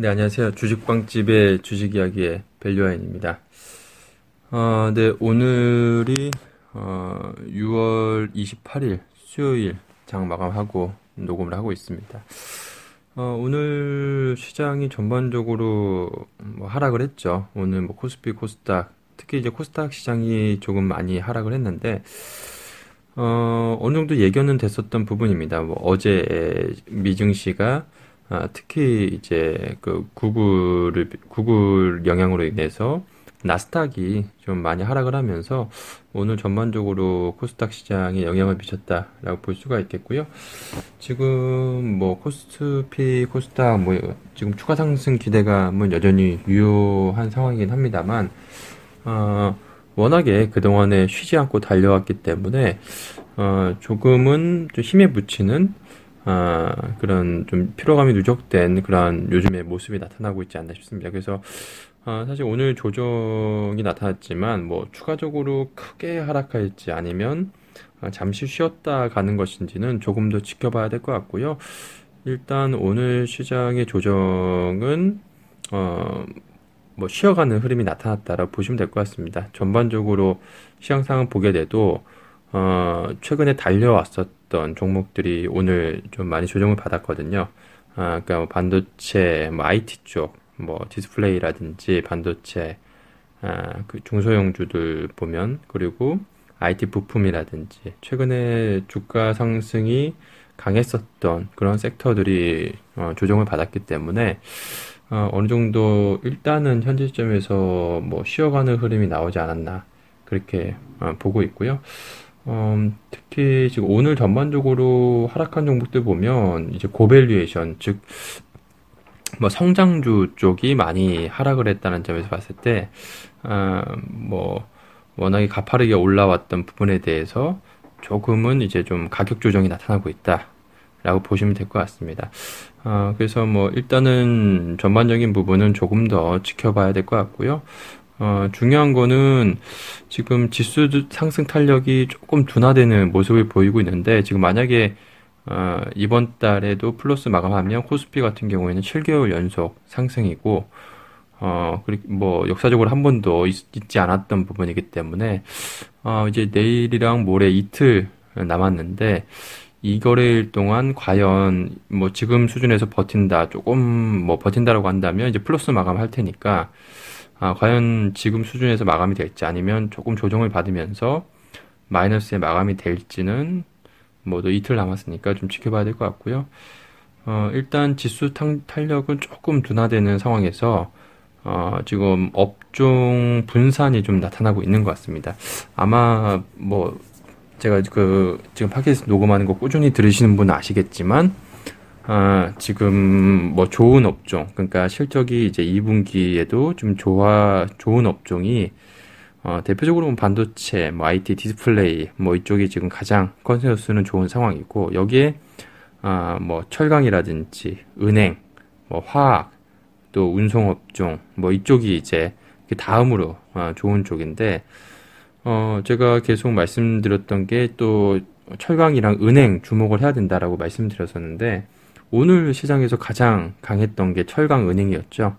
네, 안녕하세요. 주식빵집의 주식 이야기의 밸류아인입니다. 어, 네, 오늘이, 어, 6월 28일 수요일 장 마감하고 녹음을 하고 있습니다. 어, 오늘 시장이 전반적으로 뭐 하락을 했죠. 오늘 뭐 코스피, 코스닥, 특히 이제 코스닥 시장이 조금 많이 하락을 했는데, 어, 어느 정도 예견은 됐었던 부분입니다. 뭐 어제 미증시가 아, 특히 이제 그 구글을 구글 영향으로 인해서 나스닥이 좀 많이 하락을 하면서 오늘 전반적으로 코스닥 시장에 영향을 미쳤다라고 볼 수가 있겠고요. 지금 뭐 코스피, 코스닥 뭐 지금 추가 상승 기대감은 여전히 유효한 상황이긴 합니다만 어, 워낙에 그동안에 쉬지 않고 달려왔기 때문에 어, 조금은 좀 힘에 붙이는 아, 그런 좀 피로감이 누적된 그런 요즘의 모습이 나타나고 있지 않나 싶습니다. 그래서 아, 사실 오늘 조정이 나타났지만 뭐 추가적으로 크게 하락할지 아니면 아, 잠시 쉬었다 가는 것인지는 조금 더 지켜봐야 될 것 같고요. 일단 오늘 시장의 조정은 어, 뭐 쉬어가는 흐름이 나타났다라고 보시면 될 것 같습니다. 전반적으로 시장 상황을 보게 돼도 어, 최근에 달려왔었던 종목들이 오늘 좀 많이 조정을 받았거든요. 아, 그러니까 뭐 반도체, 뭐 IT 쪽, 뭐 디스플레이라든지 반도체, 아, 그 중소형주들 보면 그리고 IT 부품이라든지 최근에 주가 상승이 강했었던 그런 sector들이 어, 조정을 받았기 때문에 어, 어느 정도 일단은 현재 시점에서 뭐 쉬어가는 흐름이 나오지 않았나 그렇게 어, 보고 있고요. 음, 특히 지금 오늘 전반적으로 하락한 종목들 보면 이제 고밸류에이션 즉 뭐 성장주 쪽이 많이 하락을 했다는 점에서 봤을 때, 아, 뭐 워낙에 가파르게 올라왔던 부분에 대해서 조금은 이제 좀 가격 조정이 나타나고 있다 라고 보시면 될 것 같습니다. 아, 그래서 뭐 일단은 전반적인 부분은 조금 더 지켜봐야 될 것 같고요. 어, 중요한 거는 지금 지수 상승 탄력이 조금 둔화되는 모습을 보이고 있는데 지금 만약에 어, 이번 달에도 플러스 마감하면 코스피 같은 경우에는 7개월 연속 상승이고 어, 그리고 뭐 역사적으로 한 번도 있, 지 않았던 부분이기 때문에 어, 이제 내일이랑 모레 이틀 남았는데 이 거래일 동안 과연 뭐 지금 수준에서 버틴다 조금 뭐 버틴다라고 한다면 이제 플러스 마감할 테니까 아, 과연 지금 수준에서 마감이 될지 아니면 조금 조정을 받으면서 마이너스에 마감이 될지는 뭐도 이틀 남았으니까 좀 지켜봐야 될 것 같고요. 어, 일단 지수 탄력은 조금 둔화되는 상황에서 어, 지금 업종 분산이 좀 나타나고 있는 것 같습니다. 아마 뭐 제가 그 지금 팟캐스트 녹음하는 거 꾸준히 들으시는 분은 아시겠지만 아, 지금 뭐 좋은 업종, 그러니까 실적이 이제 2분기에도 좀 좋아, 좋은 업종이 어, 대표적으로 뭐 반도체, 뭐 IT 디스플레이, 뭐 이쪽이 지금 가장 consensus는 좋은 상황이고 여기에 아, 뭐 철강이라든지 은행, 뭐 화학, 또 운송업종, 뭐 이쪽이 이제 다음으로 아, 좋은 쪽인데 어, 제가 계속 말씀드렸던 게 또 철강이랑 은행 주목을 해야 된다라고 말씀드렸었는데 오늘 시장에서 가장 강했던 게 철강 은행이었죠.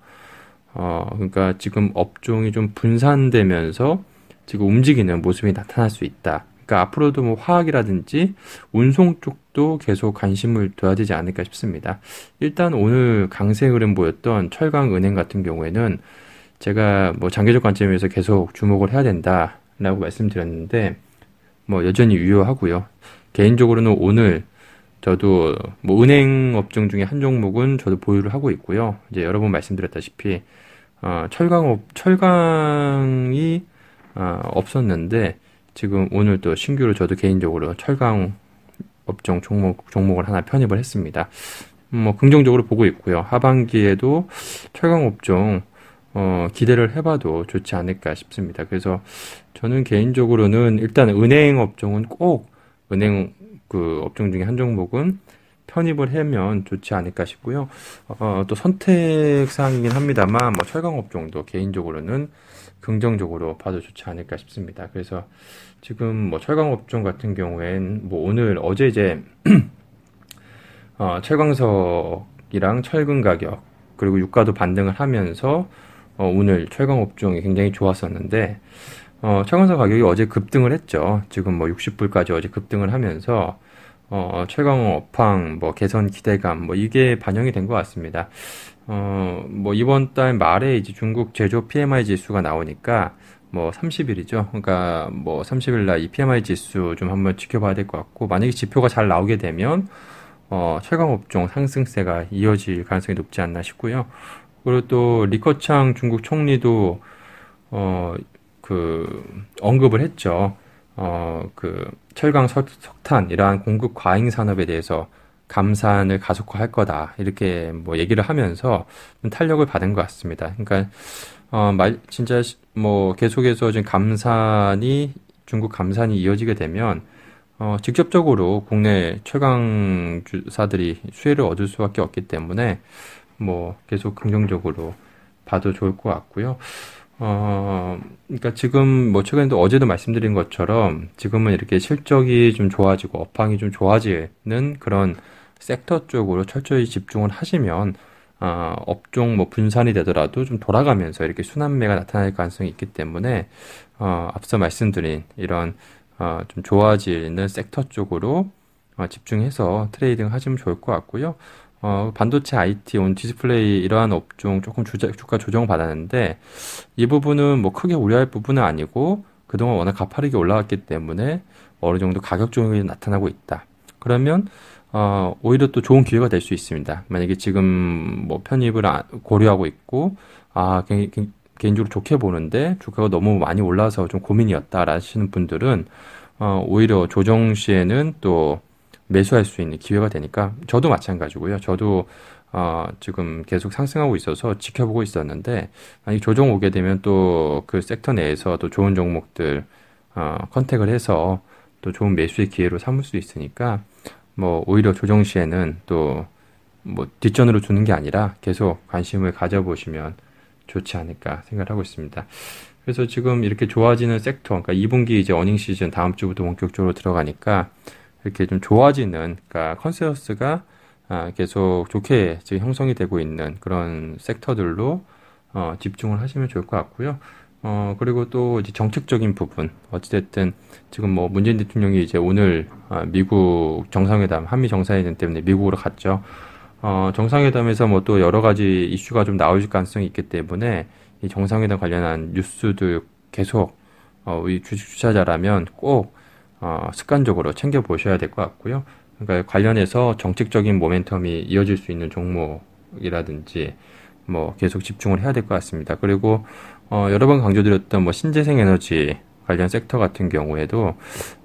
어, 그러니까 지금 업종이 좀 분산되면서 지금 움직이는 모습이 나타날 수 있다. 그러니까 앞으로도 뭐 화학이라든지 운송 쪽도 계속 관심을 둬야 되지 않을까 싶습니다. 일단 오늘 강세 흐름 보였던 철강 은행 같은 경우에는 제가 뭐 장기적 관점에서 계속 주목을 해야 된다라고 말씀드렸는데 뭐 여전히 유효하고요. 개인적으로는 오늘 저도 뭐 은행 업종 중에 한 종목은 저도 보유를 하고 있고요. 이제 여러 번 말씀드렸다시피 어, 철강업 철강이 어, 없었는데 지금 오늘 또 신규로 저도 개인적으로 철강 업종 종목 종목을 하나 편입을 했습니다. 뭐 긍정적으로 보고 있고요. 하반기에도 철강 업종 어, 기대를 해봐도 좋지 않을까 싶습니다. 그래서 저는 개인적으로는 일단 은행 업종은 꼭 은행 그 업종 중에 한 종목은 편입을 하면 좋지 않을까 싶고요. 어, 또 선택 사항이긴 합니다만 뭐 철강 업종도 개인적으로는 긍정적으로 봐도 좋지 않을까 싶습니다. 그래서 지금 뭐 철강 업종 같은 경우엔 뭐 오늘 어제 이제 어, 철광석이랑 철근 가격 그리고 유가도 반등을 하면서 어, 오늘 철강 업종이 굉장히 좋았었는데 어, 철강사 가격이 어제 급등을 했죠. 지금 뭐 60불까지 어제 급등을 하면서 어, 철강 업황 뭐 개선 기대감 뭐 이게 반영이 된 것 같습니다. 어, 뭐 이번 달 말에 이제 중국 제조 PMI 지수가 나오니까 뭐 30일이죠. 그러니까 뭐 30일 날 이 PMI 지수 좀 한번 지켜봐야 될 것 같고 만약에 지표가 잘 나오게 되면 어, 철강 업종 상승세가 이어질 가능성이 높지 않나 싶고요. 그리고 또 리커창 중국 총리도 어, 그 언급을 했죠. 어, 그 철강 석, 석탄 이러한 공급 과잉 산업에 대해서 감산을 가속화할 거다 이렇게 뭐 얘기를 하면서 탄력을 받은 것 같습니다. 그러니까 어, 말 진짜 뭐 계속해서 지금 감산이 중국 감산이 이어지게 되면 어, 직접적으로 국내 최강주사들이 수혜를 얻을 수밖에 없기 때문에 뭐 계속 긍정적으로 봐도 좋을 것 같고요. 어, 그러니까 지금 뭐 최근에도 어제도 말씀드린 것처럼 지금은 이렇게 실적이 좀 좋아지고 업황이 좀 좋아지는 그런 섹터 쪽으로 철저히 집중을 하시면 어, 업종 뭐 분산이 되더라도 좀 돌아가면서 이렇게 순환매가 나타날 가능성이 있기 때문에 어, 앞서 말씀드린 이런 어, 좀 좋아지는 섹터 쪽으로 어, 집중해서 trading 하시면 좋을 것 같고요. 어, 반도체 IT, 온 디스플레이 이러한 업종 조금 주자, 주가 조정 받았는데 이 부분은 뭐 크게 우려할 부분은 아니고 그동안 워낙 가파르게 올라왔기 때문에 어느 정도 가격 조정이 나타나고 있다. 그러면 어, 오히려 또 좋은 기회가 될 수 있습니다. 만약에 지금 뭐 편입을 고려하고 있고, 아, 개, 개, 개인적으로 좋게 보는데 주가가 너무 많이 올라서 좀 고민이었다 라시는 분들은, 어, 오히려 조정 시에는 또 매수할 수 있는 기회가 되니까 저도 마찬가지고요. 저도 어, 지금 계속 상승하고 있어서 지켜보고 있었는데 만약 조정 오게 되면 또 그 섹터 내에서 또 좋은 종목들 어, 컨택을 해서 또 좋은 매수의 기회로 삼을 수 있으니까 뭐 오히려 조정 시에는 또 뭐 뒷전으로 주는 게 아니라 계속 관심을 가져보시면 좋지 않을까 생각을 하고 있습니다. 그래서 지금 이렇게 좋아지는 섹터, 그러니까 2분기 이제 earning season 다음 주부터 본격적으로 들어가니까 이렇게 좀 좋아지는, 그러니까 consensus가 아, 계속 좋게 지금 형성이 되고 있는 그런 sector들로 어, 집중을 하시면 좋을 것 같고요. 어, 그리고 또 이제 정책적인 부분. 어찌됐든 지금 뭐 문재인 대통령이 이제 오늘 어, 미국 정상회담, 한미 정상회담 때문에 미국으로 갔죠. 어, 정상회담에서 뭐 또 여러 가지 이슈가 좀 나올 가능성이 있기 때문에 이 정상회담 관련한 뉴스도 계속 어, 우리 주식 투자자라면 꼭 어, 습관적으로 챙겨 보셔야 될 것 같고요. 그러니까 관련해서 정책적인 모멘텀이 이어질 수 있는 종목이라든지 뭐 계속 집중을 해야 될 것 같습니다. 그리고 어, 여러 번 강조드렸던 뭐 신재생 에너지 관련 섹터 같은 경우에도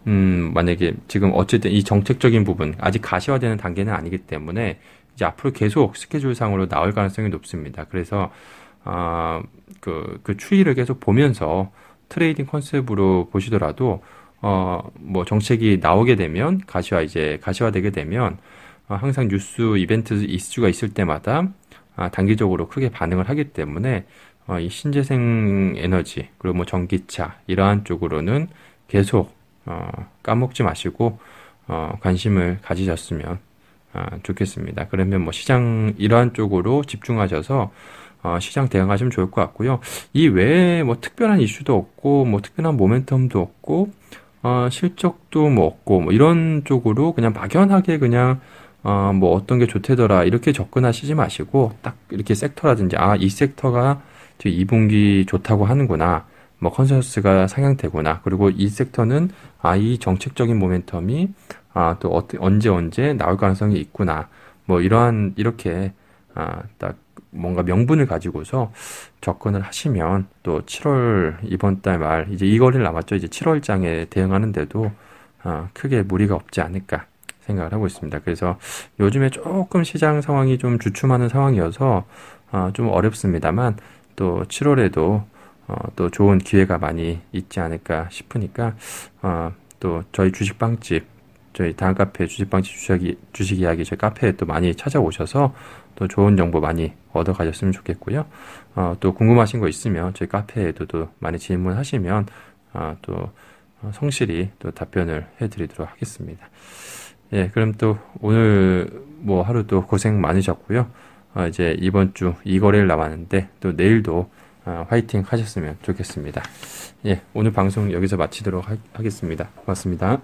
음, 만약에 지금 어쨌든 이 정책적인 부분 아직 가시화되는 단계는 아니기 때문에 이제 앞으로 계속 스케줄상으로 나올 가능성이 높습니다. 그래서 어, 그, 그 추이를 계속 보면서 트레이딩 컨셉으로 보시더라도 어, 뭐 정책이 나오게 되면 가시화 이제 가시화되게 되면 어, 항상 뉴스 이벤트 이슈가 있을 때마다 아, 단기적으로 크게 반응을 하기 때문에 어, 이 신재생 에너지 그리고 뭐 전기차 이러한 쪽으로는 계속 어, 까먹지 마시고 어, 관심을 가지셨으면 어, 좋겠습니다. 그러면 뭐 시장 이러한 쪽으로 집중하셔서 어, 시장 대응하시면 좋을 것 같고요. 이 외에 뭐 특별한 이슈도 없고 뭐 특별한 모멘텀도 없고 어, 실적도 뭐 없고 뭐 이런 쪽으로 그냥 막연하게 그냥 어, 뭐 어떤 게 좋대더라 이렇게 접근하시지 마시고 딱 이렇게 섹터라든지 아 이 섹터가 2분기 좋다고 하는구나. 뭐 컨센서스가 상향되구나. 그리고 이 섹터는 아 이 정책적인 모멘텀이 아 또 언제 언제 나올 가능성이 있구나. 뭐 이러한 이렇게 아 딱 뭔가 명분을 가지고서 접근을 하시면 또 7월 이번 달 말 이제 이거를 남았죠 이제 7월장에 대응하는데도 아, 크게 무리가 없지 않을까 생각을 하고 있습니다. 그래서 요즘에 조금 시장 상황이 좀 주춤하는 상황이어서 어, 좀 어렵습니다만 또 7월에도 어, 또 좋은 기회가 많이 있지 않을까 싶으니까 어, 또 저희 주식빵집 저희 다음 카페 주식빵집 주식, 주식 이야기 저희 카페에 또 많이 찾아오셔서 또 좋은 정보 많이 얻어 가셨으면 좋겠고요. 어, 또 궁금하신 거 있으면 저희 카페에도 또 많이 질문하시면 어, 또 성실히 또 답변을 해드리도록 하겠습니다. 예, 그럼 또 오늘 뭐 하루 또 고생 많으셨고요. 어, 이제 이번 주 이 거래일 남았는데 또 내일도 어, 화이팅 하셨으면 좋겠습니다. 예, 오늘 방송 여기서 마치도록 하, 하겠습니다. 고맙습니다.